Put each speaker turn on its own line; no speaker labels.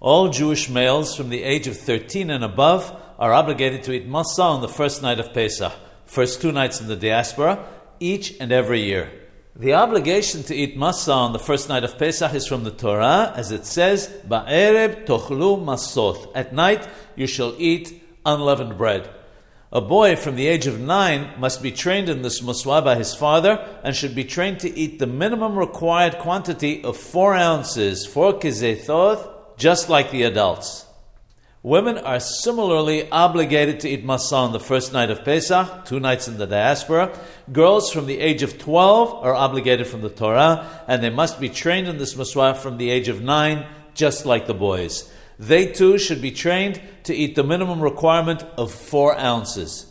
All Jewish males from the age of 13 and above are obligated to eat matzah on the first night of Pesach, first two nights in the diaspora, each and every year. The obligation to eat matzah on the first night of Pesach is from the Torah, as it says, Ba'ereb tochlu masoth. At night you shall eat unleavened bread. A boy from the age of nine must be trained in this muswa by his father and should be trained to eat the minimum required quantity of four ounces, four kizetoth, just like the adults. Women are similarly obligated to eat matzah on the first night of Pesach, two nights in the diaspora. Girls from the age of 12 are obligated from the Torah, and they must be trained in this matzah from the age of 9, just like the boys. They too should be trained to eat the minimum requirement of 4 ounces.